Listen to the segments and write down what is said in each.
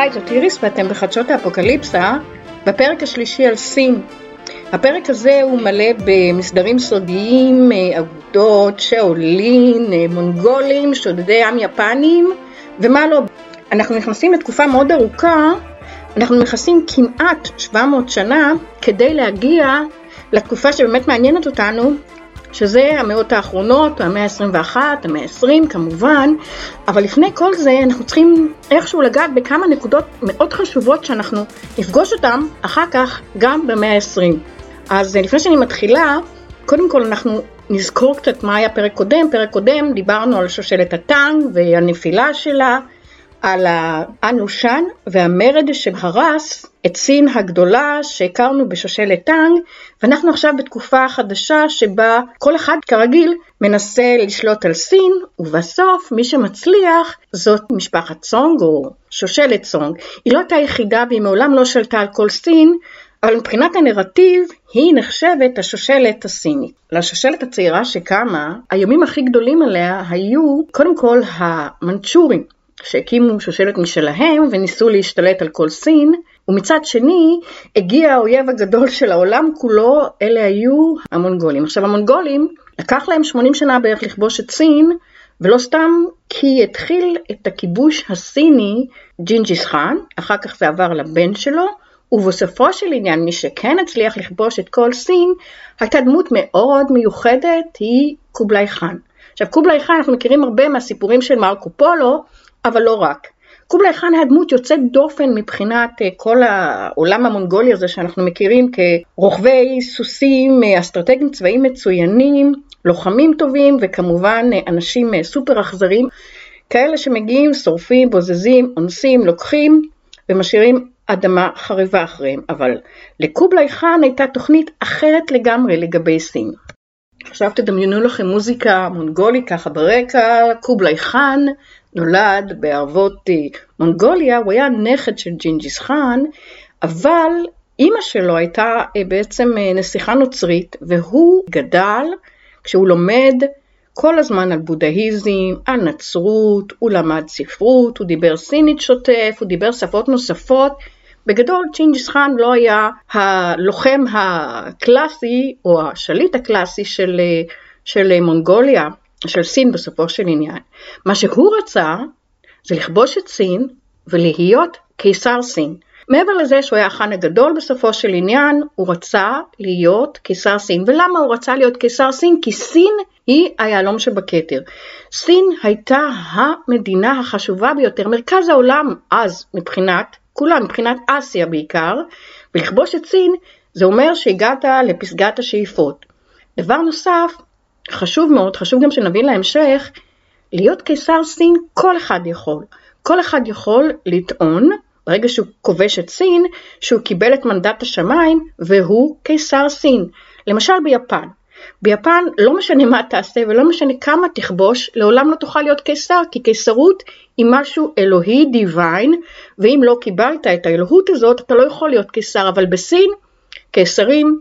היי, זאת איריס ואתם בחדשות האפוקליפסה, בפרק השלישי על סין. הפרק הזה הוא מלא במסדרים סודיים, אה, אגודות, שאולין, אה, מונגולים, שודדי עם יפנים, ומה לא. אנחנו נכנסים לתקופה מאוד ארוכה, אנחנו נכנסים כמעט 700 שנה כדי להגיע לתקופה שבאמת מעניינת אותנו, שזה המאות האחרונות, המאה ה-21, המאה ה-20 כמובן, אבל לפני כל זה אנחנו צריכים איכשהו לגעת בכמה נקודות מאוד חשובות שאנחנו נפגוש אותן אחר כך גם במאה ה-20. אז לפני שאני מתחילה, קודם כל אנחנו נזכור קצת מה היה פרק קודם. פרק קודם דיברנו על שושלת הטנג והנפילה שלה, על האנושן והמרד שהרס את סין הגדולה שהכרנו בשושלת טאנג, ואנחנו עכשיו בתקופה חדשה שבה כל אחד כרגיל מנסה לשלוט על סין, ובסוף מי שמצליח זאת משפחת סונג או שושלת סונג. היא לא הייתה יחידה והיא מעולם לא שלטה על כל סין, אבל מבחינת הנרטיב היא נחשבת השושלת הסינית. לשושלת הצעירה שקמה, הימים הכי גדולים עליה היו קודם כל המנצ'ורים. שהקימו שושלת משלהם וניסו להשתלט על כל סין, ומצד שני הגיע האויב הגדול של העולם כולו, אלה היו המונגולים. עכשיו המונגולים, לקח להם 80 שנה בערך לכבוש את סין, ולא סתם כי התחיל את הכיבוש הסיני ג'ינג'יס חאן, אחר כך זה עבר לבן שלו, ובסופו של עניין מי שכן הצליח לכבוש את כל סין, הייתה דמות מאוד מיוחדת, היא קובלאי חאן. עכשיו קובלאי חאן אנחנו מכירים הרבה מהסיפורים של מרקו פולו, אבל לא רק. קובלאי חאן היה דמות יוצאת דופן מבחינת אה, כל העולם המונגולי הזה שאנחנו מכירים כרוכבי סוסים, אה, אסטרטגים צבאיים מצוינים, לוחמים טובים וכמובן אה, אנשים סופר אכזרים, כאלה שמגיעים, שורפים, בוזזים, אונסים, לוקחים ומשאירים אדמה חרבה אחריהם, אבל לקובלאי חאן הייתה תוכנית אחרת לגמרי לגבי סין. עכשיו תדמיינו לכם מוזיקה מונגולית ככה ברקע, קובלאי חאן נולד בערבות אה, מונגוליה, הוא היה נכד של ג'ינג'יס חאן, אבל אימא שלו הייתה אה, בעצם אה, נסיכה נוצרית, והוא גדל כשהוא לומד כל הזמן על בודהיזם, על נצרות, הוא למד ספרות, הוא דיבר סינית שוטף, הוא דיבר שפות נוספות. בגדול צ'ינג'יס חאן לא היה הלוחם הקלאסי או השליט הקלאסי של, של מונגוליה, של סין בסופו של עניין. מה שהוא רצה זה לכבוש את סין ולהיות קיסר סין. מעבר לזה שהוא היה החאן הגדול בסופו של עניין, הוא רצה להיות קיסר סין. ולמה הוא רצה להיות קיסר סין? כי סין היא היהלום שבכתר. סין הייתה המדינה החשובה ביותר, מרכז העולם אז מבחינת כולם, מבחינת אסיה בעיקר, ולכבוש את סין זה אומר שהגעת לפסגת השאיפות. דבר נוסף, חשוב מאוד, חשוב גם שנבין להמשך, להיות קיסר סין כל אחד יכול. כל אחד יכול לטעון, ברגע שהוא כובש את סין, שהוא קיבל את מנדט השמיים והוא קיסר סין. למשל ביפן. ביפן לא משנה מה תעשה ולא משנה כמה תכבוש, לעולם לא תוכל להיות קיסר, כי קיסרות היא משהו אלוהי דיוויין, ואם לא קיבלת את האלוהות הזאת, אתה לא יכול להיות קיסר, אבל בסין, קיסרים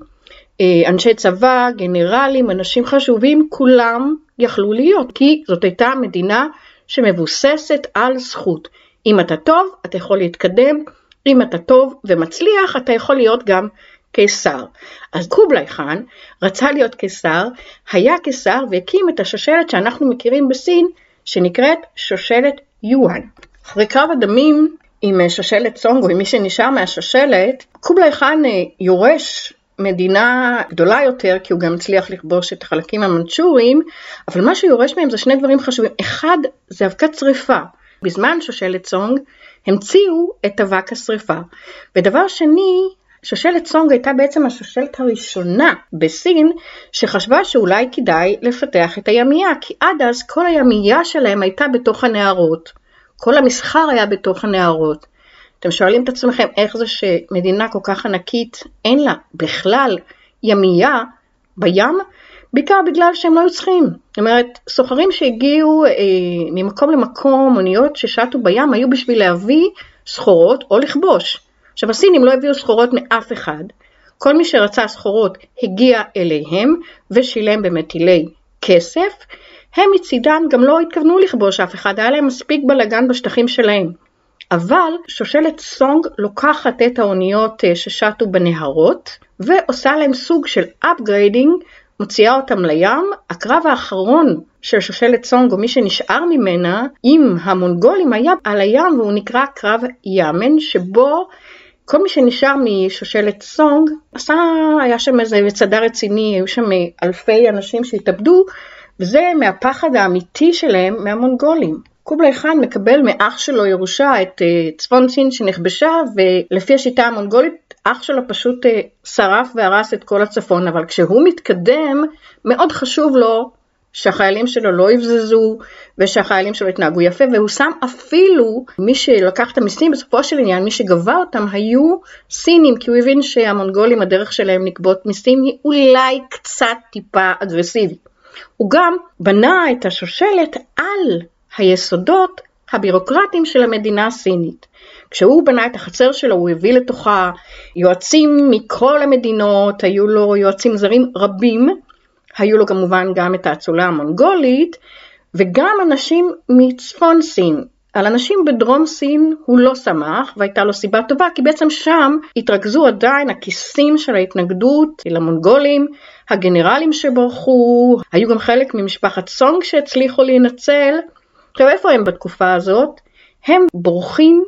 אה, אנשי צבא, גנרלים, אנשים חשובים, כולם יכלו להיות, כי זאת הייתה מדינה שמבוססת על זכות. אם אתה טוב, אתה יכול להתקדם, אם אתה טוב ומצליח, אתה יכול להיות גם קיסר. אז קובלאי חאן רצה להיות קיסר, היה קיסר והקים את השושלת שאנחנו מכירים בסין, שנקראת שושלת יואן. אחרי קרב הדמים עם שושלת סונג, או עם מי שנשאר מהשושלת, קובלאי חאן אה, יורש מדינה גדולה יותר, כי הוא גם הצליח לכבוש את החלקים המנצ'וריים, אבל מה שיורש מהם זה שני דברים חשובים. אחד, זה אבקת שריפה. בזמן שושלת סונג המציאו את אבק השריפה. ודבר שני, שושלת סונג הייתה בעצם השושלת הראשונה בסין שחשבה שאולי כדאי לפתח את הימייה, כי עד אז כל הימייה שלהם הייתה בתוך הנהרות. כל המסחר היה בתוך הנהרות. אתם שואלים את עצמכם איך זה שמדינה כל כך ענקית אין לה בכלל ימייה בים, בעיקר בגלל שהם לא היו צריכים. זאת אומרת, סוחרים שהגיעו אה, ממקום למקום, אוניות ששטו בים, היו בשביל להביא סחורות או לכבוש. עכשיו הסינים לא הביאו סחורות מאף אחד, כל מי שרצה סחורות הגיע אליהם ושילם במטילי כסף, הם מצידם גם לא התכוונו לכבוש אף אחד, היה להם מספיק בלאגן בשטחים שלהם. אבל שושלת סונג לוקחת את האוניות אה, ששטו בנהרות ועושה להם סוג של upgrading, מוציאה אותם לים. הקרב האחרון של שושלת סונג, או מי שנשאר ממנה, עם המונגולים היה על הים והוא נקרא קרב יאמן, שבו כל מי שנשאר משושלת סונג, עשה, היה שם איזה מצדה רציני, היו שם אלפי אנשים שהתאבדו, וזה מהפחד האמיתי שלהם מהמונגולים. קובלי חאן מקבל מאח שלו ירושה את uh, צפון סין שנכבשה ולפי השיטה המונגולית אח שלו פשוט uh, שרף והרס את כל הצפון אבל כשהוא מתקדם מאוד חשוב לו שהחיילים שלו לא יבזזו ושהחיילים שלו יתנהגו יפה והוא שם אפילו מי שלקח את המיסים בסופו של עניין מי שגבה אותם היו סינים כי הוא הבין שהמונגולים הדרך שלהם לגבות מיסים היא אולי קצת טיפה אגרסיבית. הוא גם בנה את השושלת על היסודות הבירוקרטיים של המדינה הסינית. כשהוא בנה את החצר שלו הוא הביא לתוכה יועצים מכל המדינות, היו לו יועצים זרים רבים, היו לו כמובן גם את האצולה המונגולית וגם אנשים מצפון סין. על אנשים בדרום סין הוא לא שמח והייתה לו סיבה טובה כי בעצם שם התרכזו עדיין הכיסים של ההתנגדות למונגולים, הגנרלים שברחו, היו גם חלק ממשפחת סונג שהצליחו להינצל עכשיו איפה הם בתקופה הזאת? הם בורחים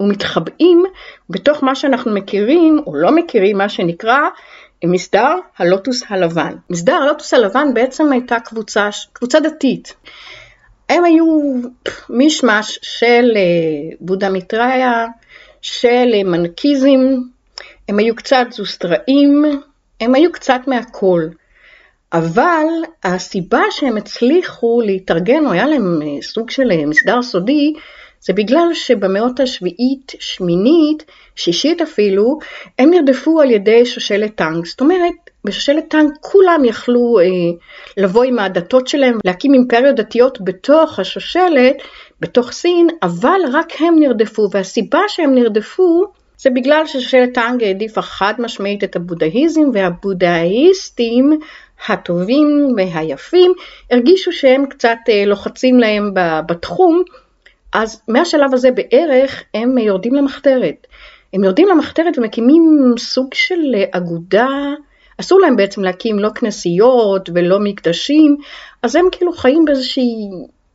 ומתחבאים בתוך מה שאנחנו מכירים או לא מכירים, מה שנקרא מסדר הלוטוס הלבן. מסדר הלוטוס הלבן בעצם הייתה קבוצה, קבוצה דתית. הם היו מישמש של אה, בודה מיטריה, של אה, מנקיזם, הם היו קצת זוסטראים, הם היו קצת מהכל. אבל הסיבה שהם הצליחו להתארגן, או היה להם אה, סוג של מסדר סודי, זה בגלל שבמאות השביעית, שמינית, שישית אפילו, הם נרדפו על ידי שושלת טאנג. זאת אומרת, בשושלת טאנג כולם יכלו אה, לבוא עם הדתות שלהם, להקים אימפריות דתיות בתוך השושלת, בתוך סין, אבל רק הם נרדפו, והסיבה שהם נרדפו זה בגלל ששושלת טאנג העדיפה חד משמעית את הבודהיזם והבודהיסטים הטובים והיפים הרגישו שהם קצת אה, לוחצים להם בתחום, אז מהשלב הזה בערך הם יורדים למחתרת. הם יורדים למחתרת ומקימים סוג של אגודה, אסור להם בעצם להקים לא כנסיות ולא מקדשים, אז הם כאילו חיים באיזושהי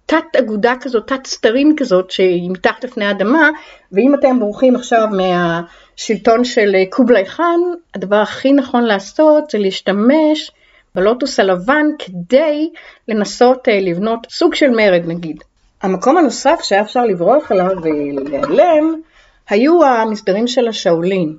תת אגודה כזאת, תת סתרים כזאת שהיא מתחת לפני האדמה, ואם אתם בורחים עכשיו מהשלטון של אה, קובלי חאן, הדבר הכי נכון לעשות זה להשתמש בלוטוס הלבן כדי לנסות אה, לבנות סוג של מרד נגיד. המקום הנוסף שהיה אפשר לברוח אליו ולהיעלם היו המסדרים של השאולין.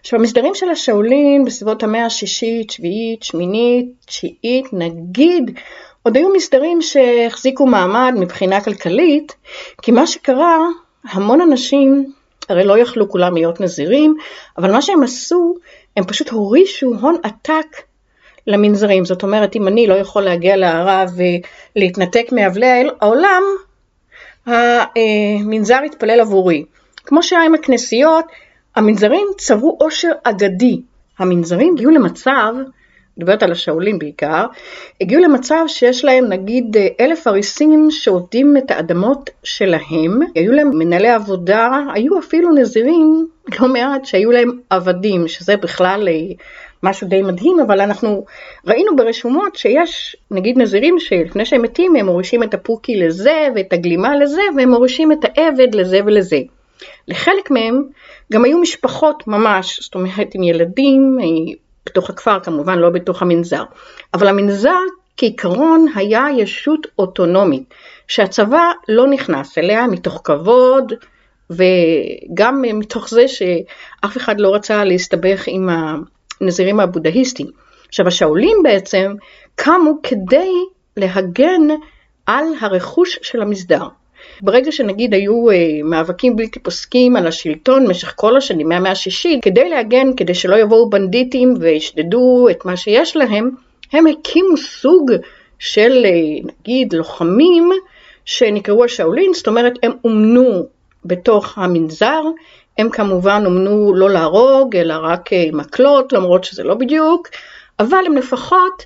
עכשיו המסדרים של השאולין בסביבות המאה השישית, שביעית, שמינית, תשיעית, נגיד, עוד היו מסדרים שהחזיקו מעמד מבחינה כלכלית, כי מה שקרה, המון אנשים הרי לא יכלו כולם להיות נזירים, אבל מה שהם עשו, הם פשוט הורישו הון עתק למנזרים. זאת אומרת, אם אני לא יכול להגיע להערה ולהתנתק מאבלי העולם, המנזר יתפלל עבורי. כמו שהיה עם הכנסיות, המנזרים צברו עושר אגדי. המנזרים הגיעו למצב, מדברת על השאולים בעיקר, הגיעו למצב שיש להם נגיד אלף אריסים שעובדים את האדמות שלהם, היו להם מנהלי עבודה, היו אפילו נזירים לא מעט שהיו להם עבדים, שזה בכלל משהו די מדהים, אבל אנחנו ראינו ברשומות שיש נגיד נזירים שלפני שהם מתים הם מורישים את הפוקי לזה ואת הגלימה לזה והם מורישים את העבד לזה ולזה. לחלק מהם גם היו משפחות ממש, זאת אומרת עם ילדים, אה, בתוך הכפר כמובן, לא בתוך המנזר. אבל המנזר כעיקרון היה ישות אוטונומית, שהצבא לא נכנס אליה מתוך כבוד, וגם מתוך זה שאף אחד לא רצה להסתבך עם הנזירים הבודהיסטים. עכשיו השאולים בעצם קמו כדי להגן על הרכוש של המסדר. ברגע שנגיד היו אה, מאבקים בלתי פוסקים על השלטון במשך כל השנים מהמאה השישית, כדי להגן, כדי שלא יבואו בנדיטים וישדדו את מה שיש להם, הם הקימו סוג של אה, נגיד לוחמים שנקראו השאולין, זאת אומרת הם אומנו בתוך המנזר, הם כמובן אומנו לא להרוג, אלא רק אה, מקלות, למרות שזה לא בדיוק, אבל הם לפחות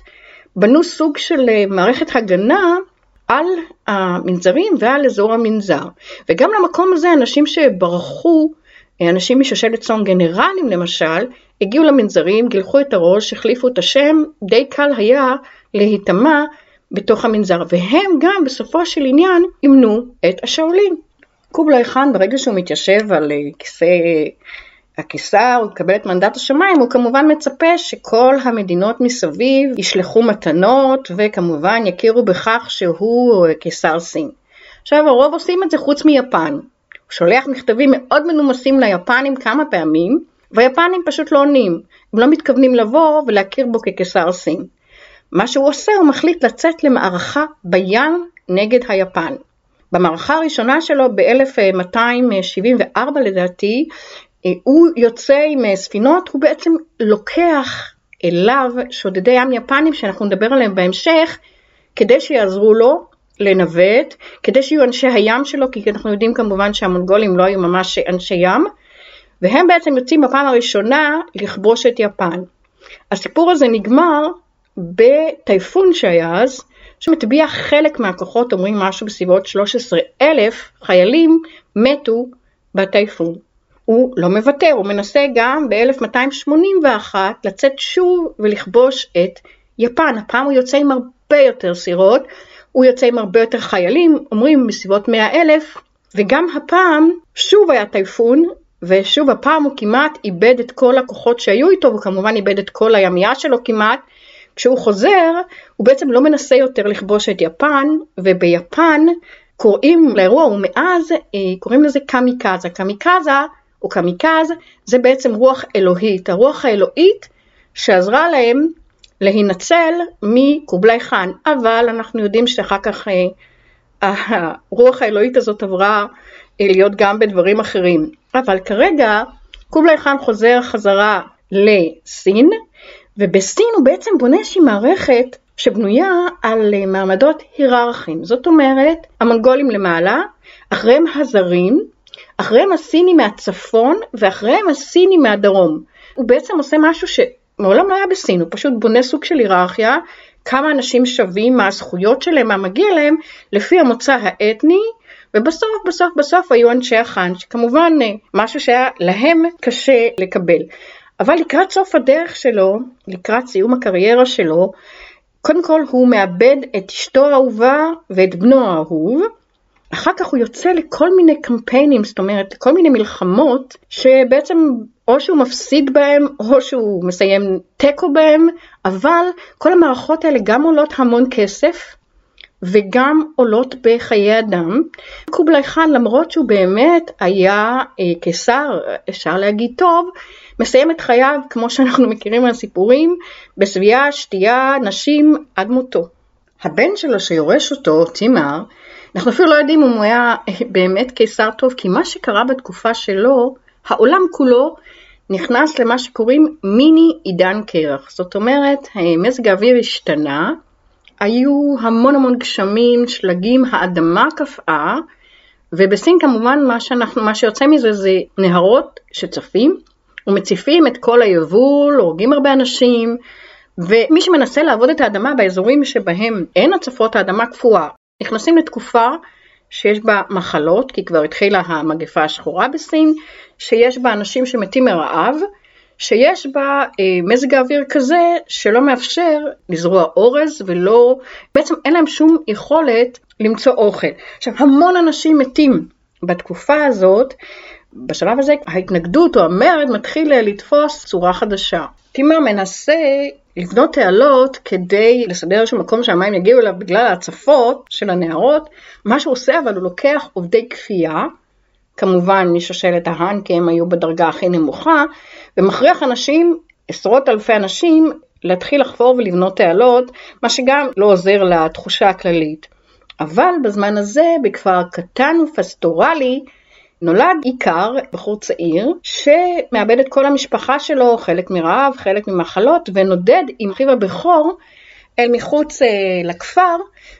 בנו סוג של אה, מערכת הגנה על המנזרים ועל אזור המנזר. וגם למקום הזה אנשים שברחו, אנשים משושלת צאן גנרלים למשל, הגיעו למנזרים, גילחו את הראש, החליפו את השם, די קל היה להיטמע בתוך המנזר, והם גם בסופו של עניין אימנו את השאולים. קובלאי חאן ברגע שהוא מתיישב על אה, כיסא הקיסר, הוא מקבל את מנדט השמיים, הוא כמובן מצפה שכל המדינות מסביב ישלחו מתנות וכמובן יכירו בכך שהוא קיסר סין. עכשיו הרוב עושים את זה חוץ מיפן. הוא שולח מכתבים מאוד מנומסים ליפנים כמה פעמים, והיפנים פשוט לא עונים. הם לא מתכוונים לבוא ולהכיר בו כקיסר סין. מה שהוא עושה, הוא מחליט לצאת למערכה בים נגד היפן. במערכה הראשונה שלו ב-1274 לדעתי, אה, הוא יוצא עם אה, ספינות, הוא בעצם לוקח אליו שודדי ים יפנים שאנחנו נדבר עליהם בהמשך, כדי שיעזרו לו לנווט, כדי שיהיו אנשי הים שלו, כי אנחנו יודעים כמובן שהמונגולים לא היו ממש אנשי ים, והם בעצם יוצאים בפעם הראשונה לכבוש את יפן. הסיפור הזה נגמר בטייפון שהיה אז, שמטביע חלק מהכוחות, אומרים משהו בסביבות 13 אלף חיילים מתו בטייפון. הוא לא מוותר, הוא מנסה גם ב-1281 לצאת שוב ולכבוש את יפן. הפעם הוא יוצא עם הרבה יותר סירות, הוא יוצא עם הרבה יותר חיילים, אומרים בסביבות 100 אלף, וגם הפעם שוב היה טייפון, ושוב הפעם הוא כמעט איבד את כל הכוחות שהיו איתו, וכמובן איבד את כל הימייה שלו כמעט. כשהוא חוזר, הוא בעצם לא מנסה יותר לכבוש את יפן, וביפן קוראים לאירוע, ומאז אה, קוראים לזה קמיקזה. קמיקזה או קמיקז, זה בעצם רוח אלוהית, הרוח האלוהית שעזרה להם להינצל מקובלי חאן, אבל אנחנו יודעים שאחר כך אה, הרוח האלוהית הזאת עברה אה, להיות גם בדברים אחרים. אבל כרגע קובלי חאן חוזר חזרה לסין, ובסין הוא בעצם בונה איזושהי מערכת שבנויה על אה, מעמדות היררכיים. זאת אומרת, המונגולים למעלה, אחריהם הזרים, אחריהם הסינים מהצפון ואחריהם הסינים מהדרום. הוא בעצם עושה משהו שמעולם לא היה בסין, הוא פשוט בונה סוג של היררכיה, כמה אנשים שווים, מה הזכויות שלהם, מה מגיע להם, לפי המוצא האתני, ובסוף בסוף בסוף היו אנשי החאן, שכמובן אה, משהו שהיה להם קשה לקבל. אבל לקראת סוף הדרך שלו, לקראת סיום הקריירה שלו, קודם כל הוא מאבד את אשתו האהובה ואת בנו האהוב, אחר כך הוא יוצא לכל מיני קמפיינים, זאת אומרת, כל מיני מלחמות, שבעצם או שהוא מפסיד בהם, או שהוא מסיים תיקו בהם, אבל כל המערכות האלה גם עולות המון כסף, וגם עולות בחיי אדם. קובלי חאן, למרות שהוא באמת היה אה, קיסר, אפשר להגיד טוב, מסיים את חייו, כמו שאנחנו מכירים מהסיפורים, בשביעה, שתייה, נשים, עד מותו. הבן שלו שיורש אותו, תימר, אנחנו אפילו לא יודעים אם הוא היה באמת קיסר טוב, כי מה שקרה בתקופה שלו, העולם כולו נכנס למה שקוראים מיני עידן קרח. זאת אומרת, מזג האוויר השתנה, היו המון המון גשמים, שלגים, האדמה קפאה, ובסין כמובן מה, שאנחנו, מה שיוצא מזה זה נהרות שצפים ומציפים את כל היבול, הורגים הרבה אנשים, ומי שמנסה לעבוד את האדמה באזורים שבהם אין הצפות האדמה קפואה נכנסים לתקופה שיש בה מחלות, כי כבר התחילה המגפה השחורה בסין, שיש בה אנשים שמתים מרעב, שיש בה אה, מזג האוויר כזה שלא מאפשר לזרוע אורז ולא, בעצם אין להם שום יכולת למצוא אוכל. עכשיו המון אנשים מתים בתקופה הזאת, בשלב הזה ההתנגדות או המרד מתחיל לתפוס צורה חדשה. טימר מנסה לבנות תעלות כדי לסדר איזשהו מקום שהמים יגיעו אליו בגלל ההצפות של הנהרות, מה שהוא עושה אבל הוא לוקח עובדי כפייה, כמובן משושלת ההאן כי הם היו בדרגה הכי נמוכה, ומכריח אנשים, עשרות אלפי אנשים, להתחיל לחפור ולבנות תעלות, מה שגם לא עוזר לתחושה הכללית. אבל בזמן הזה, בכפר קטן ופסטורלי, נולד עיקר, בחור צעיר, שמאבד את כל המשפחה שלו, חלק מרעב, חלק ממחלות, ונודד עם אחיו הבכור אל מחוץ אה, לכפר,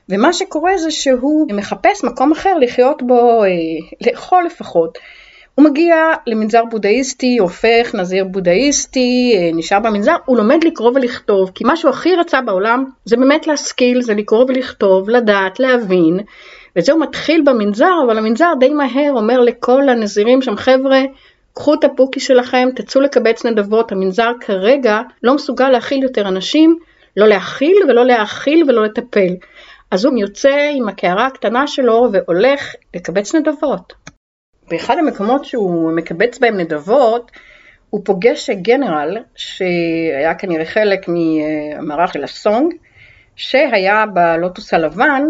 ומה שקורה זה שהוא מחפש מקום אחר לחיות בו, אה, לאכול לפחות. הוא מגיע למנזר בודהיסטי, הופך נזיר בודהיסטי, אה, נשאר במנזר, הוא לומד לקרוא ולכתוב, כי מה שהוא הכי רצה בעולם זה באמת להשכיל, זה לקרוא ולכתוב, לדעת, להבין, וזה הוא מתחיל במנזר, אבל המנזר די מהר אומר לכל הנזירים שם, חבר'ה, קחו את הפוקי שלכם, תצאו לקבץ נדבות, המנזר כרגע לא מסוגל להכיל יותר אנשים, לא להכיל ולא להאכיל ולא לטפל. אז הוא יוצא עם הקערה הקטנה שלו והולך לקבץ נדבות. באחד המקומות שהוא מקבץ בהם נדבות, הוא פוגש גנרל שהיה כנראה חלק מהמערך של הסונג, שהיה בלוטוס הלבן,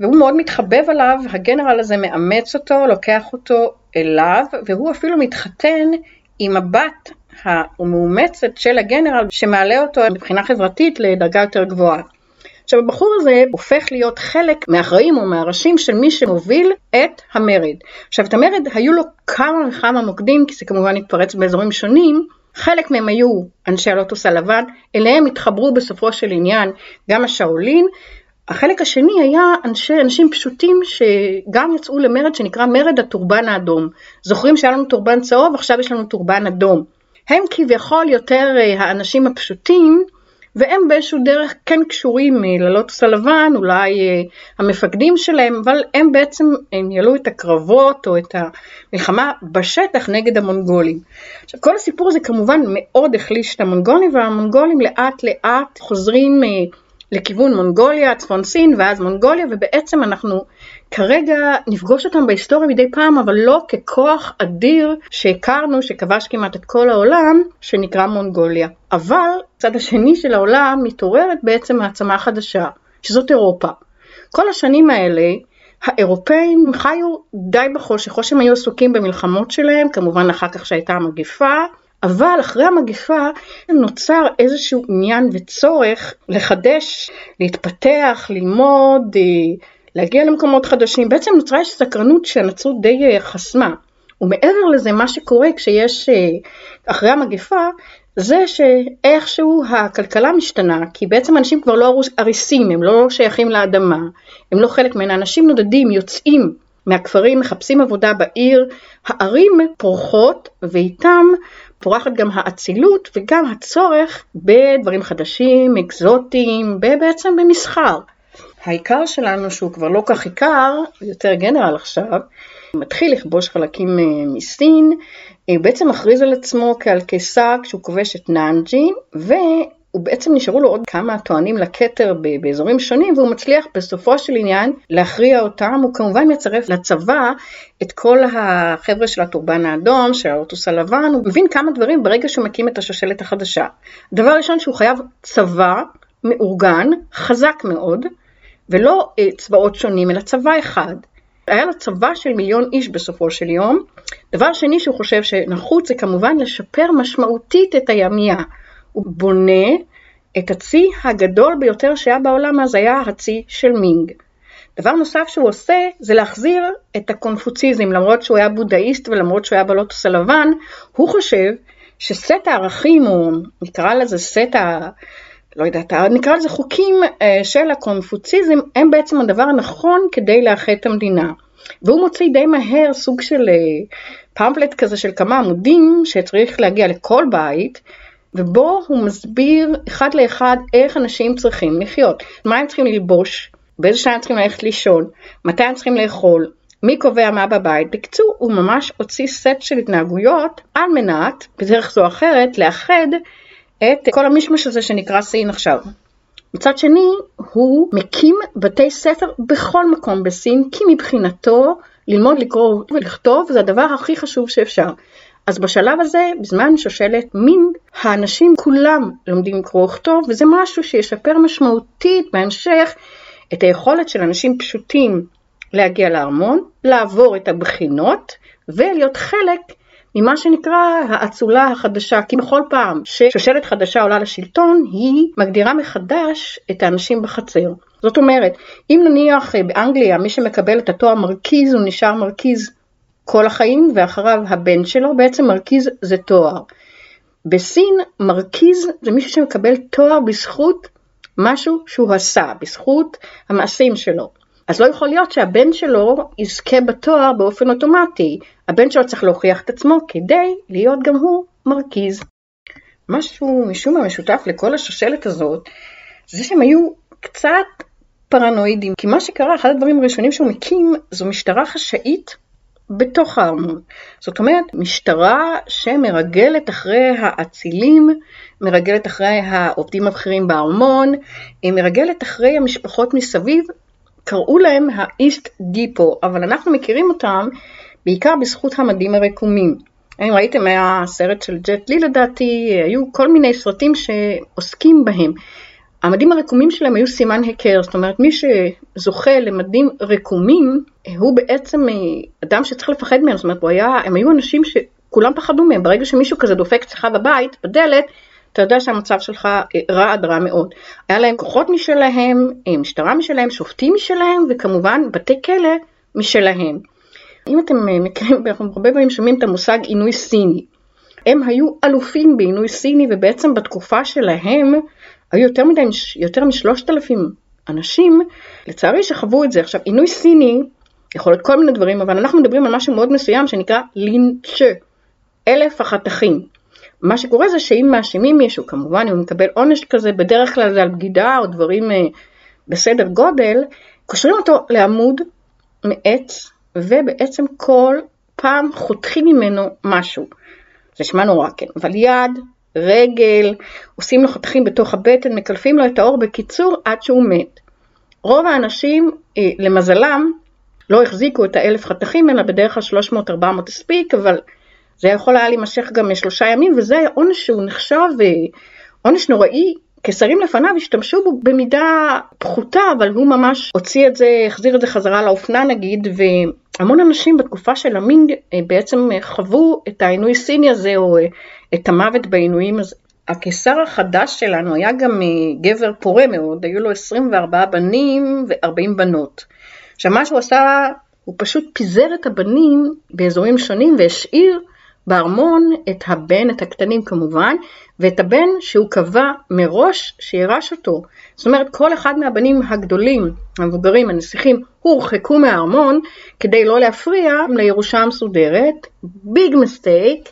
והוא מאוד מתחבב עליו, הגנרל הזה מאמץ אותו, לוקח אותו אליו, והוא אפילו מתחתן עם הבת המאומצת של הגנרל, שמעלה אותו מבחינה חברתית לדרגה יותר גבוהה. עכשיו הבחור הזה הופך להיות חלק מהאחראים או מהראשים של מי שמוביל את המרד. עכשיו את המרד היו לו כמה וכמה מוקדים, כי זה כמובן התפרץ באזורים שונים, חלק מהם היו אנשי הלוטוס הלבן, אליהם התחברו בסופו של עניין גם השאולין, החלק השני היה אנשי, אנשים פשוטים שגם יצאו למרד שנקרא מרד הטורבן האדום. זוכרים שהיה לנו טורבן צהוב, עכשיו יש לנו טורבן אדום. הם כביכול יותר אה, האנשים הפשוטים, והם באיזשהו דרך כן קשורים אה, ללוטוס הלבן, אולי אה, המפקדים שלהם, אבל הם בעצם ניהלו את הקרבות או את המלחמה בשטח נגד המונגולים. עכשיו כל הסיפור הזה כמובן מאוד החליש את המונגולים, והמונגולים לאט לאט חוזרים לכיוון מונגוליה, צפון סין ואז מונגוליה, ובעצם אנחנו כרגע נפגוש אותם בהיסטוריה מדי פעם, אבל לא ככוח אדיר שהכרנו, שכבש כמעט את כל העולם, שנקרא מונגוליה. אבל הצד השני של העולם מתעוררת בעצם מעצמה חדשה, שזאת אירופה. כל השנים האלה האירופאים חיו די בחושך, או שהם היו עסוקים במלחמות שלהם, כמובן אחר כך שהייתה המגפה, אבל אחרי המגפה נוצר איזשהו עניין וצורך לחדש, להתפתח, ללמוד, אה, להגיע למקומות חדשים. בעצם נוצרה איזושהי סקרנות שהנצרות די אה, חסמה. ומעבר לזה, מה שקורה כשיש, אה, אחרי המגפה, זה שאיכשהו הכלכלה משתנה, כי בעצם אנשים כבר לא אריסים, הם לא שייכים לאדמה, הם לא חלק ממנה, אנשים נודדים, יוצאים מהכפרים, מחפשים עבודה בעיר, הערים פורחות ואיתם פורחת גם האצילות וגם הצורך בדברים חדשים, אקזוטיים, בעצם במסחר. העיקר שלנו שהוא כבר לא כך עיקר, יותר גנרל עכשיו, מתחיל לכבוש חלקים אה, מסין, הוא בעצם מכריז על עצמו כעל קיסר כשהוא כובש את נאנג'י, ובעצם נשארו לו עוד כמה טוענים לכתר באזורים שונים, והוא מצליח בסופו של עניין להכריע אותם, הוא כמובן מצרף לצבא את כל החבר'ה של הטורבן האדום, של האוטוס הלבן, הוא מבין כמה דברים ברגע שהוא מקים את השושלת החדשה. דבר ראשון שהוא חייב צבא מאורגן, חזק מאוד, ולא אה, צבאות שונים, אלא צבא אחד. היה לו צבא של מיליון איש בסופו של יום. דבר שני שהוא חושב שנחוץ זה כמובן לשפר משמעותית את הימייה. הוא בונה את הצי הגדול ביותר שהיה בעולם אז היה הצי של מינג. דבר נוסף שהוא עושה זה להחזיר את הקונפוציזם, למרות שהוא היה בודהיסט ולמרות שהוא היה בלוטוס הלבן, הוא חושב שסט הערכים, או נקרא לזה סט ה... לא יודעת, נקרא לזה חוקים אה, של הקונפוציזם, הם בעצם הדבר הנכון כדי לאחד את המדינה. והוא מוציא די מהר סוג של אה, פמפלט כזה של כמה עמודים שצריך להגיע לכל בית, ובו הוא מסביר אחד לאחד איך אנשים צריכים לחיות, מה הם צריכים ללבוש, באיזה שעה הם צריכים ללכת לישון, מתי הם צריכים לאכול, מי קובע מה בבית. בקיצור, הוא ממש הוציא סט של התנהגויות על מנת, בדרך זו או אחרת, לאחד את כל המשמש הזה שנקרא סין עכשיו. מצד שני, הוא מקים בתי ספר בכל מקום בסין, כי מבחינתו ללמוד לקרוא ולכתוב זה הדבר הכי חשוב שאפשר. אז בשלב הזה, בזמן שושלת מין, האנשים כולם לומדים לקרוא וכתוב, וזה משהו שישפר משמעותית בהמשך את היכולת של אנשים פשוטים להגיע לארמון, לעבור את הבחינות ולהיות חלק ממה שנקרא האצולה החדשה, כי בכל פעם ששושלת חדשה עולה לשלטון, היא מגדירה מחדש את האנשים בחצר. זאת אומרת, אם נניח אה, באנגליה מי שמקבל את התואר מרכיז הוא נשאר מרכיז כל החיים ואחריו הבן שלו, בעצם מרכיז זה תואר. בסין מרכיז זה מישהו שמקבל תואר בזכות משהו שהוא עשה, בזכות המעשים שלו. אז לא יכול להיות שהבן שלו יזכה בתואר באופן אוטומטי. הבן שלו צריך להוכיח את עצמו כדי להיות גם הוא מרכיז. משהו משום מה משותף לכל השושלת הזאת, זה שהם היו קצת פרנואידים. כי מה שקרה, אחד הדברים הראשונים שהוא מקים, זו משטרה חשאית בתוך הארמון. זאת אומרת, משטרה שמרגלת אחרי האצילים, מרגלת אחרי העובדים הבכירים בארמון, מרגלת אחרי המשפחות מסביב, קראו להם האיסט דיפו, אבל אנחנו מכירים אותם בעיקר בזכות המדים הרקומים. אם ראיתם, היה סרט של ג'ט לי לדעתי, היו כל מיני סרטים שעוסקים בהם. המדים הרקומים שלהם היו סימן היכר, זאת אומרת מי שזוכה למדים רקומים הוא בעצם אה, אדם שצריך לפחד מהם, זאת אומרת היה, הם היו אנשים שכולם פחדו מהם, ברגע שמישהו כזה דופק אצלך בבית, בדלת, אתה יודע שהמצב שלך אה, רע עד רע מאוד. היה להם כוחות משלהם, אה, משטרה משלהם, שופטים משלהם וכמובן בתי כלא משלהם. אם אתם מכירים, אנחנו הרבה פעמים שומעים את המושג עינוי סיני. הם היו אלופים בעינוי סיני ובעצם בתקופה שלהם היו יותר מדי, יותר משלושת אלפים אנשים, לצערי שחוו את זה. עכשיו, עינוי סיני יכול להיות כל מיני דברים, אבל אנחנו מדברים על משהו מאוד מסוים שנקרא לינצ'ה, אלף החתכים. מה שקורה זה שאם מאשימים מישהו, כמובן אם הוא מקבל עונש כזה, בדרך כלל זה על בגידה או דברים אה, בסדר גודל, קושרים אותו לעמוד מעץ, ובעצם כל פעם חותכים ממנו משהו. זה שמע נורא, כן, אבל יד, רגל, עושים לו חתכים בתוך הבטן, מקלפים לו את האור, בקיצור, עד שהוא מת. רוב האנשים, אה, למזלם, לא החזיקו את האלף חתכים, אלא בדרך כלל 300-400 הספיק, אבל זה יכול היה להימשך גם שלושה ימים, וזה היה עונש שהוא נחשב אה, עונש נוראי. כשרים לפניו השתמשו בו במידה פחותה, אבל הוא ממש הוציא את זה, החזיר את זה חזרה לאופנה נגיד, והמון אנשים בתקופה של המינג אה, בעצם חוו את העינוי סיני הזה, או את המוות בעינויים הזה. הקיסר החדש שלנו היה גם גבר פורה מאוד, היו לו 24 בנים ו-40 בנות. עכשיו מה שהוא עשה, הוא פשוט פיזר את הבנים באזורים שונים והשאיר בארמון את הבן, את הקטנים כמובן, ואת הבן שהוא קבע מראש שירש אותו. זאת אומרת, כל אחד מהבנים הגדולים, המבוגרים, הנסיכים, הורחקו מהארמון כדי לא להפריע לירושה המסודרת. ביג מסטייק,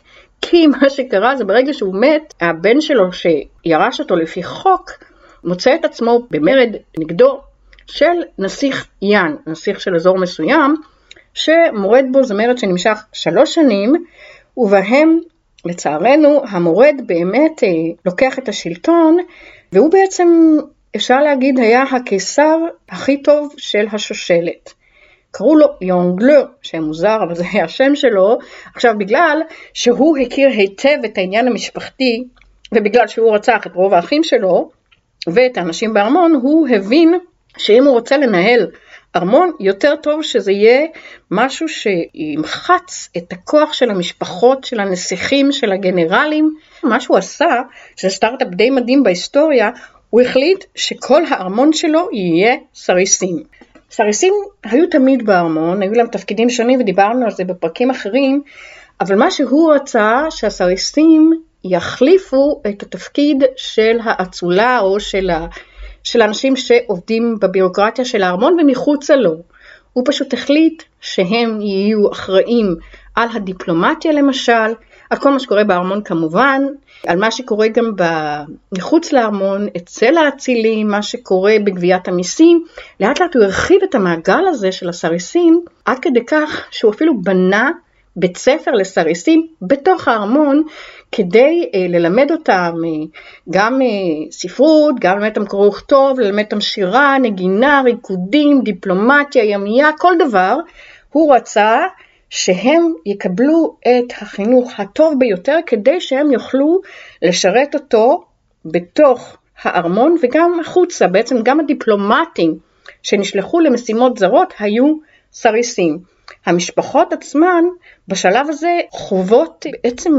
כי מה שקרה זה ברגע שהוא מת, הבן שלו שירש אותו לפי חוק, מוצא את עצמו במרד נגדו של נסיך יאן, נסיך של אזור מסוים, שמורד בו זה מרד שנמשך שלוש שנים, ובהם לצערנו המורד באמת אה, לוקח את השלטון, והוא בעצם אפשר להגיד היה הקיסר הכי טוב של השושלת. קראו לו יונגלר, שם מוזר, אבל זה השם שלו. עכשיו, בגלל שהוא הכיר היטב את העניין המשפחתי, ובגלל שהוא רצח את רוב האחים שלו, ואת האנשים בארמון, הוא הבין שאם הוא רוצה לנהל ארמון, יותר טוב שזה יהיה משהו שימחץ את הכוח של המשפחות, של הנסיכים, של הגנרלים. מה שהוא עשה, שזה סטארט-אפ די מדהים בהיסטוריה, הוא החליט שכל הארמון שלו יהיה סריסים. סריסים היו תמיד בארמון, היו להם תפקידים שונים ודיברנו על זה בפרקים אחרים, אבל מה שהוא רצה שהסריסים יחליפו את התפקיד של האצולה או של, ה... של האנשים שעובדים בביורוקרטיה של הארמון ומחוצה לו. הוא פשוט החליט שהם יהיו אחראים על הדיפלומטיה למשל, על כל מה שקורה בארמון כמובן, על מה שקורה גם מחוץ לארמון, אצל האצילים, מה שקורה בגביית המיסים. לאט לאט הוא הרחיב את המעגל הזה של הסריסים, עד כדי כך שהוא אפילו בנה בית ספר לסריסים בתוך הארמון, כדי אה, ללמד אותם אה, גם אה, ספרות, גם ללמד אותם קרוא וכתוב, ללמד אותם שירה, נגינה, ריקודים, דיפלומטיה, ימייה, כל דבר. הוא רצה שהם יקבלו את החינוך הטוב ביותר כדי שהם יוכלו לשרת אותו בתוך הארמון וגם החוצה, בעצם גם הדיפלומטים שנשלחו למשימות זרות היו סריסים. המשפחות עצמן בשלב הזה חוות, בעצם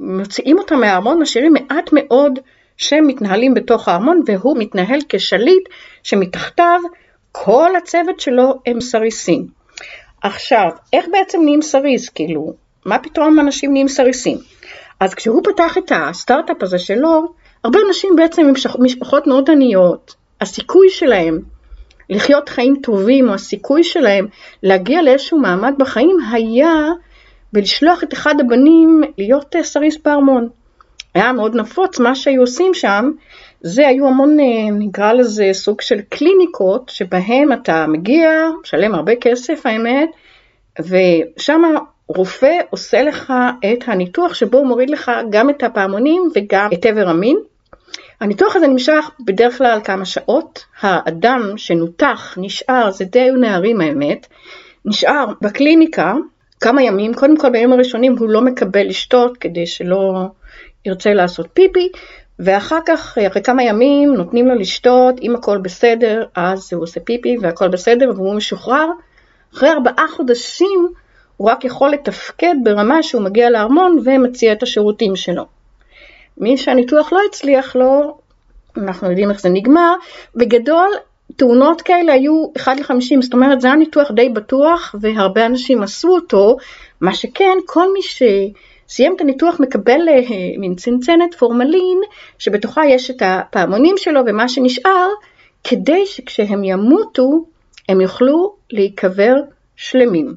מוציאים אותם מהארמון, משאירים מעט מאוד שהם מתנהלים בתוך הארמון והוא מתנהל כשליט שמתחתיו כל הצוות שלו הם סריסים. עכשיו, איך בעצם נהיים סריס? כאילו, מה פתאום אנשים נהיים סריסים? אז כשהוא פתח את הסטארט-אפ הזה שלו, הרבה אנשים בעצם עם משפחות מאוד עניות, הסיכוי שלהם לחיות חיים טובים, או הסיכוי שלהם להגיע לאיזשהו מעמד בחיים, היה בלשלוח את אחד הבנים להיות אה, סריס בארמון. היה מאוד נפוץ, מה שהיו עושים שם, זה היו המון, אה, נקרא לזה סוג של קליניקות, שבהם אתה מגיע, משלם הרבה כסף האמת, ושם רופא עושה לך את הניתוח שבו הוא מוריד לך גם את הפעמונים וגם את עבר המין. הניתוח הזה נמשך בדרך כלל כמה שעות, האדם שנותח נשאר, זה די היו נערים האמת, נשאר בקליניקה כמה ימים, קודם כל בימים הראשונים הוא לא מקבל לשתות כדי שלא ירצה לעשות פיפי, ואחר כך, אחרי כמה ימים, נותנים לו לשתות, אם הכל בסדר, אז הוא עושה פיפי והכל בסדר והוא משוחרר. אחרי ארבעה חודשים הוא רק יכול לתפקד ברמה שהוא מגיע לארמון ומציע את השירותים שלו. מי שהניתוח לא הצליח לו, אנחנו יודעים איך זה נגמר, בגדול תאונות כאלה היו 1 ל-50, זאת אומרת זה היה ניתוח די בטוח והרבה אנשים עשו אותו, מה שכן כל מי שסיים את הניתוח מקבל אה, מין צנצנת פורמלין שבתוכה יש את הפעמונים שלו ומה שנשאר כדי שכשהם ימותו הם יוכלו להיקבר שלמים.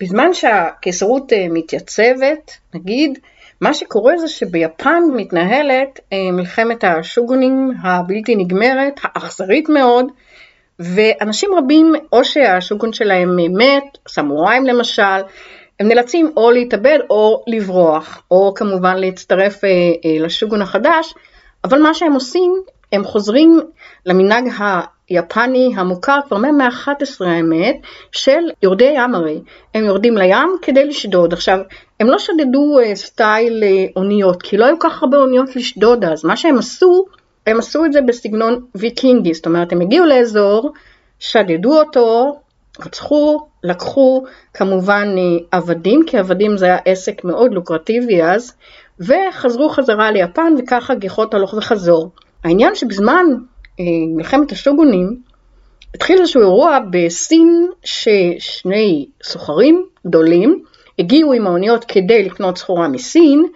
בזמן שהקיסרות אה, מתייצבת, נגיד, מה שקורה זה שביפן מתנהלת אה, מלחמת השוגונים הבלתי נגמרת, האכזרית מאוד, ואנשים רבים, או שהשוגון שלהם מת, סמוראים למשל, הם נאלצים או להתאבד או לברוח, או כמובן להצטרף אה, לשוגון החדש, אבל מה שהם עושים, הם חוזרים למנהג היפני המוכר כבר מהמאה ה-11 האמת, של יורדי ים הרי. הם יורדים לים כדי לשדוד. עכשיו, הם לא שדדו uh, סטייל uh, אוניות, כי לא היו כך הרבה אוניות לשדוד אז. מה שהם עשו, הם עשו את זה בסגנון ויקינגי, זאת אומרת, הם הגיעו לאזור, שדדו אותו, רצחו, לקחו כמובן עבדים, כי עבדים זה היה עסק מאוד לוקרטיבי אז, וחזרו חזרה ליפן וככה גיחות הלוך וחזור. העניין שבזמן אה, מלחמת השוגונים, התחיל איזשהו אירוע בסין ששני סוחרים גדולים הגיעו עם האוניות כדי לקנות סחורה מסין,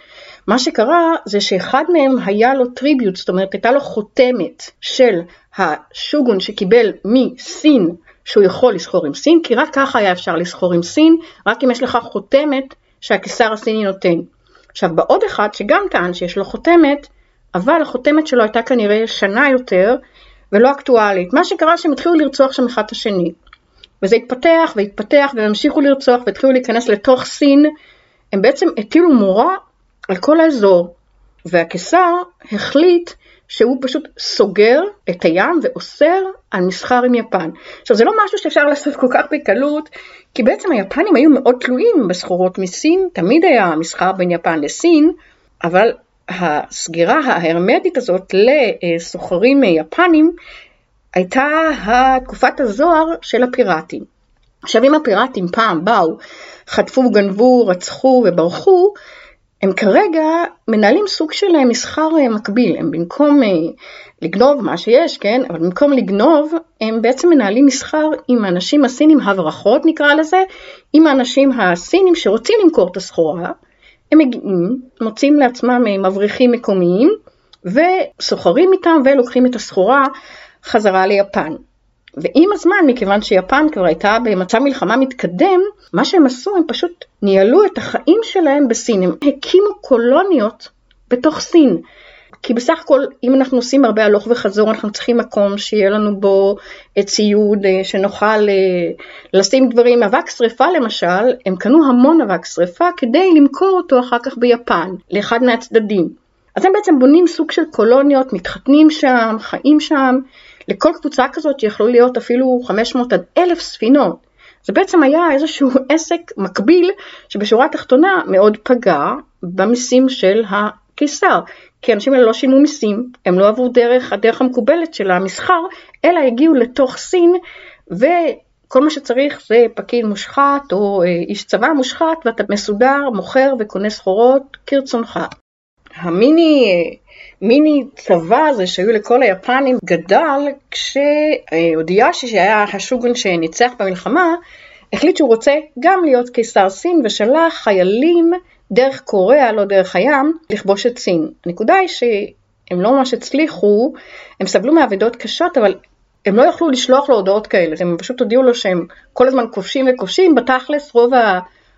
מה שקרה זה שאחד מהם היה לו טריביוט, זאת אומרת הייתה לו חותמת של השוגון שקיבל מסין שהוא יכול לסחור עם סין, כי רק ככה היה אפשר לסחור עם סין, רק אם יש לך חותמת שהקיסר הסיני נותן. עכשיו בעוד אחד שגם טען שיש לו חותמת, אבל החותמת שלו הייתה כנראה שנה יותר ולא אקטואלית. מה שקרה שהם התחילו לרצוח שם אחד את השני. וזה התפתח והתפתח והם המשיכו לרצוח והתחילו להיכנס לתוך סין. הם בעצם הטילו מורא על כל האזור. והקיסר החליט שהוא פשוט סוגר את הים ואוסר על מסחר עם יפן. עכשיו זה לא משהו שאפשר לעשות כל כך בקלות, כי בעצם היפנים היו מאוד תלויים בסחורות מסין, תמיד היה מסחר בין יפן לסין, אבל הסגירה ההרמטית הזאת לסוחרים יפנים הייתה תקופת הזוהר של הפיראטים. עכשיו אם הפיראטים פעם באו, חטפו, גנבו, רצחו וברחו, הם כרגע מנהלים סוג של מסחר מקביל, הם במקום אה, לגנוב מה שיש, כן, אבל במקום לגנוב, הם בעצם מנהלים מסחר עם האנשים הסינים, הברחות נקרא לזה, עם האנשים הסינים שרוצים למכור את הסחורה, הם מגיעים, מוצאים לעצמם אה, מבריחים מקומיים וסוחרים איתם ולוקחים את הסחורה חזרה ליפן. ועם הזמן, מכיוון שיפן כבר הייתה במצב מלחמה מתקדם, מה שהם עשו, הם פשוט ניהלו את החיים שלהם בסין. הם הקימו קולוניות בתוך סין. כי בסך הכל, אם אנחנו עושים הרבה הלוך וחזור, אנחנו צריכים מקום שיהיה לנו בו ציוד, אה, שנוכל אה, לשים דברים. אבק שרפה למשל, הם קנו המון אבק שרפה כדי למכור אותו אחר כך ביפן, לאחד מהצדדים. אז הם בעצם בונים סוג של קולוניות, מתחתנים שם, חיים שם. לכל קבוצה כזאת יכלו להיות אפילו 500 עד 1,000 ספינות. זה בעצם היה איזשהו עסק מקביל שבשורה התחתונה מאוד פגע במיסים של הקיסר. כי האנשים האלה לא שילמו מיסים, הם לא עברו דרך הדרך המקובלת של המסחר, אלא הגיעו לתוך סין, וכל מה שצריך זה פקיד מושחת או אה, איש צבא מושחת, ואתה מסודר, מוכר וקונה סחורות כרצונך. המיני מיני צבא הזה שהיו לכל היפנים גדל כשאודיאשי שהיה השוגון שניצח במלחמה החליט שהוא רוצה גם להיות קיסר סין ושלח חיילים דרך קוריאה, לא דרך הים, לכבוש את סין. הנקודה היא שהם לא ממש הצליחו, הם סבלו מאבדות קשות, אבל הם לא יכלו לשלוח לו הודעות כאלה, הם פשוט הודיעו לו שהם כל הזמן כובשים וכובשים, בתכלס רוב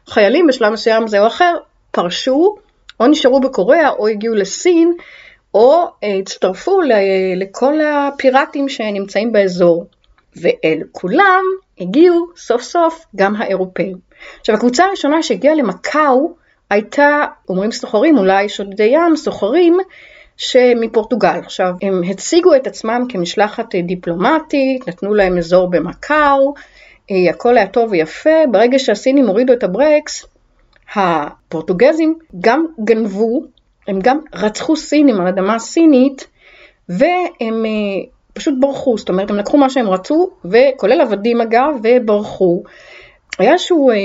החיילים בשלב מסוים זה או אחר פרשו, או נשארו בקוריאה, או הגיעו לסין, או אה, הצטרפו לכל הפיראטים שנמצאים באזור. ואל כולם הגיעו סוף סוף גם האירופאים. עכשיו הקבוצה הראשונה שהגיעה למקאו הייתה, אומרים סוחרים, אולי שודדי ים, סוחרים שמפורטוגל. עכשיו, הם הציגו את עצמם כמשלחת דיפלומטית, נתנו להם אזור במקאו, אה, הכל היה טוב ויפה, ברגע שהסינים הורידו את הברקס, הפורטוגזים גם גנבו, הם גם רצחו סינים על אדמה סינית, והם אה, פשוט ברחו, זאת אומרת, הם לקחו מה שהם רצו, וכולל עבדים אגב, וברחו. היה איזשהו אה,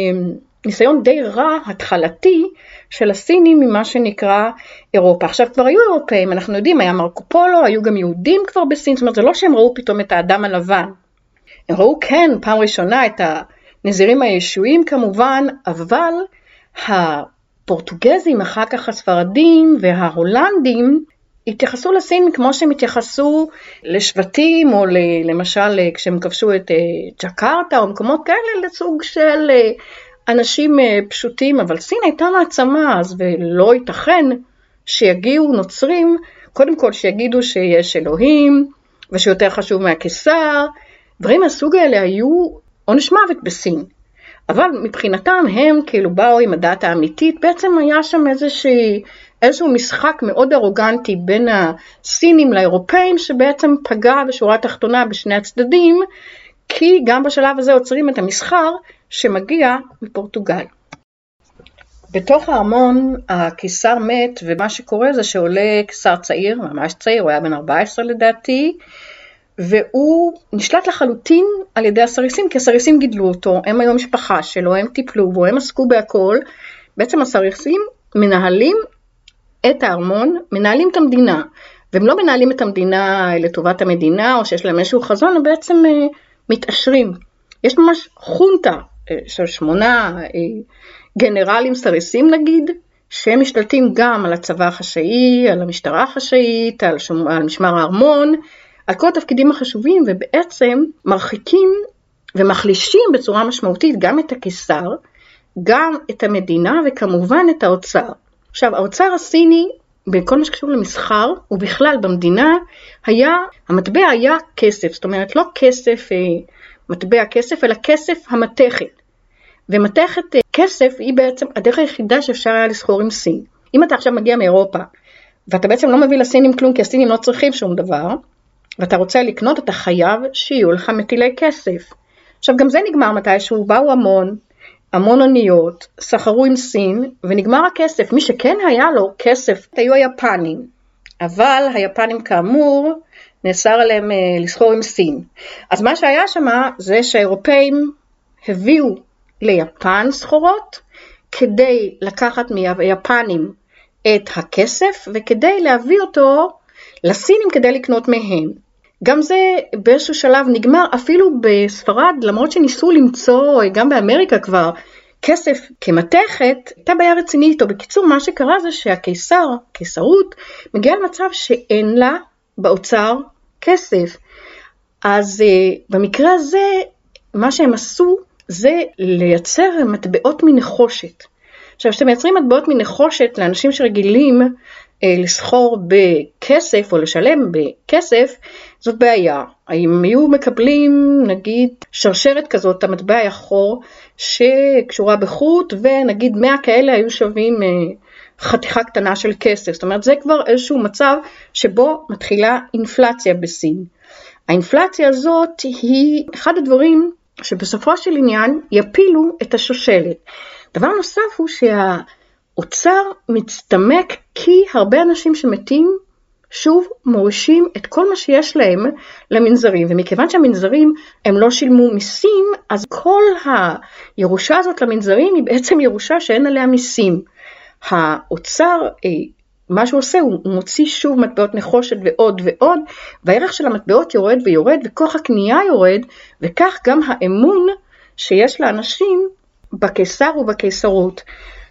ניסיון די רע, התחלתי, של הסינים ממה שנקרא אירופה. עכשיו כבר היו אירופאים, אנחנו יודעים, היה מרקו פולו, היו גם יהודים כבר בסין, זאת אומרת זה לא שהם ראו פתאום את האדם הלבן. הם ראו כן פעם ראשונה את הנזירים הישועים כמובן, אבל הפורטוגזים, אחר כך הספרדים וההולנדים, התייחסו לסין כמו שהם התייחסו לשבטים, או למשל כשהם כבשו את אה, ג'קרטה או מקומות כאלה, לסוג של אה, אנשים אה, פשוטים, אבל סין הייתה מעצמה אז, ולא ייתכן שיגיעו נוצרים, קודם כל שיגידו שיש אלוהים, ושיותר חשוב מהקיסר, דברים מהסוג האלה היו עונש מוות בסין. אבל מבחינתם הם כאילו באו עם הדת האמיתית, בעצם היה שם איזושהי, איזשהו משחק מאוד ארוגנטי בין הסינים לאירופאים, שבעצם פגע בשורה התחתונה בשני הצדדים, כי גם בשלב הזה עוצרים את המסחר שמגיע מפורטוגל. בתוך הארמון הקיסר מת, ומה שקורה זה שעולה קיסר צעיר, ממש צעיר, הוא היה בן 14 לדעתי, והוא נשלט לחלוטין על ידי הסריסים, כי הסריסים גידלו אותו, הם היו משפחה שלו, הם טיפלו בו, הם עסקו בהכל. בעצם הסריסים מנהלים את הארמון, מנהלים את המדינה, והם לא מנהלים את המדינה לטובת המדינה, או שיש להם איזשהו חזון, הם בעצם אה, מתעשרים. יש ממש חונטה אה, של שמונה אה, גנרלים סריסים נגיד, שהם משתלטים גם על הצבא החשאי, על המשטרה החשאית, על, שום, על משמר הארמון, על כל התפקידים החשובים, ובעצם מרחיקים ומחלישים בצורה משמעותית גם את הקיסר, גם את המדינה וכמובן את האוצר. עכשיו, האוצר הסיני, בכל מה שקשור למסחר, ובכלל במדינה, היה, המטבע היה כסף, זאת אומרת לא כסף, אה, מטבע כסף, אלא כסף המתכת. ומתכת אה, כסף היא בעצם הדרך היחידה שאפשר היה לסחור עם סין. אם אתה עכשיו מגיע מאירופה, ואתה בעצם לא מביא לסינים כלום, כי הסינים לא צריכים שום דבר, ואתה רוצה לקנות, אתה חייב שיהיו לך מטילי כסף. עכשיו גם זה נגמר מתישהו, באו המון, המון אוניות, סחרו עם סין, ונגמר הכסף. מי שכן היה לו כסף היו היפנים, אבל היפנים כאמור, נאסר עליהם אה, לסחור עם סין. אז מה שהיה שם זה שהאירופאים הביאו ליפן סחורות, כדי לקחת מהיפנים את הכסף וכדי להביא אותו לסינים כדי לקנות מהם. גם זה באיזשהו שלב נגמר אפילו בספרד, למרות שניסו למצוא, גם באמריקה כבר, כסף כמתכת, הייתה בעיה רצינית איתו. בקיצור, מה שקרה זה שהקיסר, קיסרות, מגיעה למצב שאין לה באוצר כסף. אז uh, במקרה הזה, מה שהם עשו זה לייצר מטבעות מנחושת. עכשיו, כשאתם מייצרים מטבעות מנחושת לאנשים שרגילים לסחור בכסף או לשלם בכסף, זאת בעיה. אם היו מקבלים נגיד שרשרת כזאת, המטבע היה חור, שקשורה בחוט, ונגיד 100 כאלה היו שווים אה, חתיכה קטנה של כסף. זאת אומרת, זה כבר איזשהו מצב שבו מתחילה אינפלציה בסין. האינפלציה הזאת היא אחד הדברים שבסופו של עניין יפילו את השושלת. דבר נוסף הוא שהאוצר מצטמק כי הרבה אנשים שמתים שוב מורישים את כל מה שיש להם למנזרים, ומכיוון שהמנזרים הם לא שילמו מיסים, אז כל הירושה הזאת למנזרים היא בעצם ירושה שאין עליה מיסים. האוצר אה, מה שהוא עושה, הוא מוציא שוב מטבעות נחושת ועוד ועוד, והערך של המטבעות יורד ויורד, וכוח הקנייה יורד, וכך גם האמון שיש לאנשים בקיסר ובקיסרות.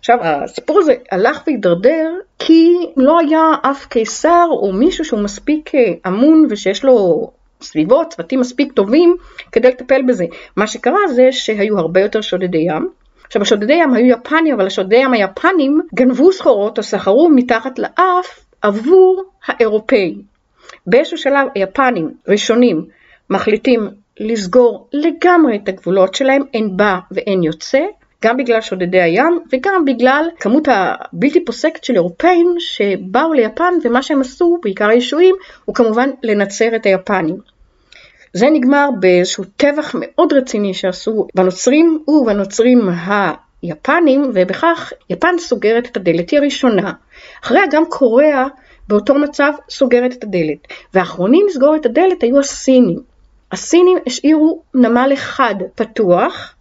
עכשיו, הסיפור הזה הלך והידרדר כי לא היה אף קיסר או מישהו שהוא מספיק אה, אמון ושיש לו סביבו צוותים מספיק טובים כדי לטפל בזה. מה שקרה זה שהיו הרבה יותר שודדי ים. עכשיו השודדי ים היו יפנים, אבל השודדי ים היפנים גנבו סחורות או סחרו מתחת לאף עבור האירופאים. באיזשהו שלב היפנים ראשונים מחליטים לסגור לגמרי את הגבולות שלהם, אין בא ואין יוצא, גם בגלל שודדי הים וגם בגלל כמות הבלתי פוסקת של אירופאים שבאו ליפן ומה שהם עשו, בעיקר הישועים, הוא כמובן לנצר את היפנים. זה נגמר באיזשהו טבח מאוד רציני שעשו בנוצרים ובנוצרים היפנים, ובכך יפן סוגרת את הדלת, היא הראשונה. אחריה גם קוריאה באותו מצב סוגרת את הדלת. והאחרונים לסגור את הדלת היו הסינים. הסינים השאירו נמל אחד פתוח,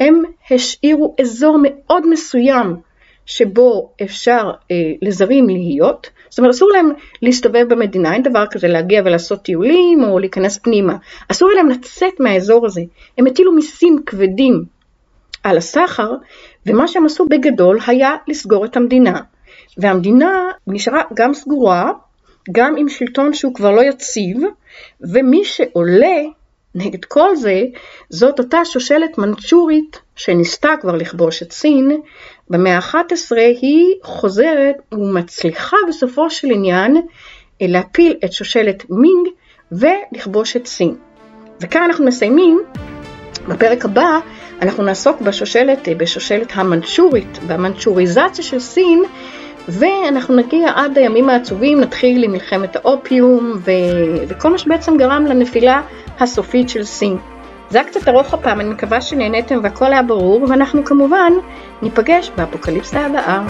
הם השאירו אזור מאוד מסוים שבו אפשר אה, לזרים להיות, זאת אומרת אסור להם להסתובב במדינה, אין דבר כזה להגיע ולעשות טיולים או להיכנס פנימה, אסור להם לצאת מהאזור הזה, הם הטילו מיסים כבדים על הסחר, ומה שהם עשו בגדול היה לסגור את המדינה. והמדינה נשארה גם סגורה, גם עם שלטון שהוא כבר לא יציב, ומי שעולה נגד כל זה, זאת אותה שושלת מנצ'ורית שניסתה כבר לכבוש את סין, במאה ה-11 היא חוזרת ומצליחה בסופו של עניין להפיל את שושלת מינג ולכבוש את סין. וכאן אנחנו מסיימים, בפרק הבא אנחנו נעסוק בשושלת, בשושלת המנצ'ורית, במנצ'וריזציה של סין, ואנחנו נגיע עד הימים העצובים, נתחיל עם מלחמת האופיום ו... וכל מה שבעצם גרם לנפילה הסופית של סין. זה היה קצת ארוך הפעם, אני מקווה שנהניתם והכל היה ברור, ואנחנו כמובן ניפגש באפוקליפסה הבאה.